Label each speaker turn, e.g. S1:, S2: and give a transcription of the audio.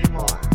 S1: anymore.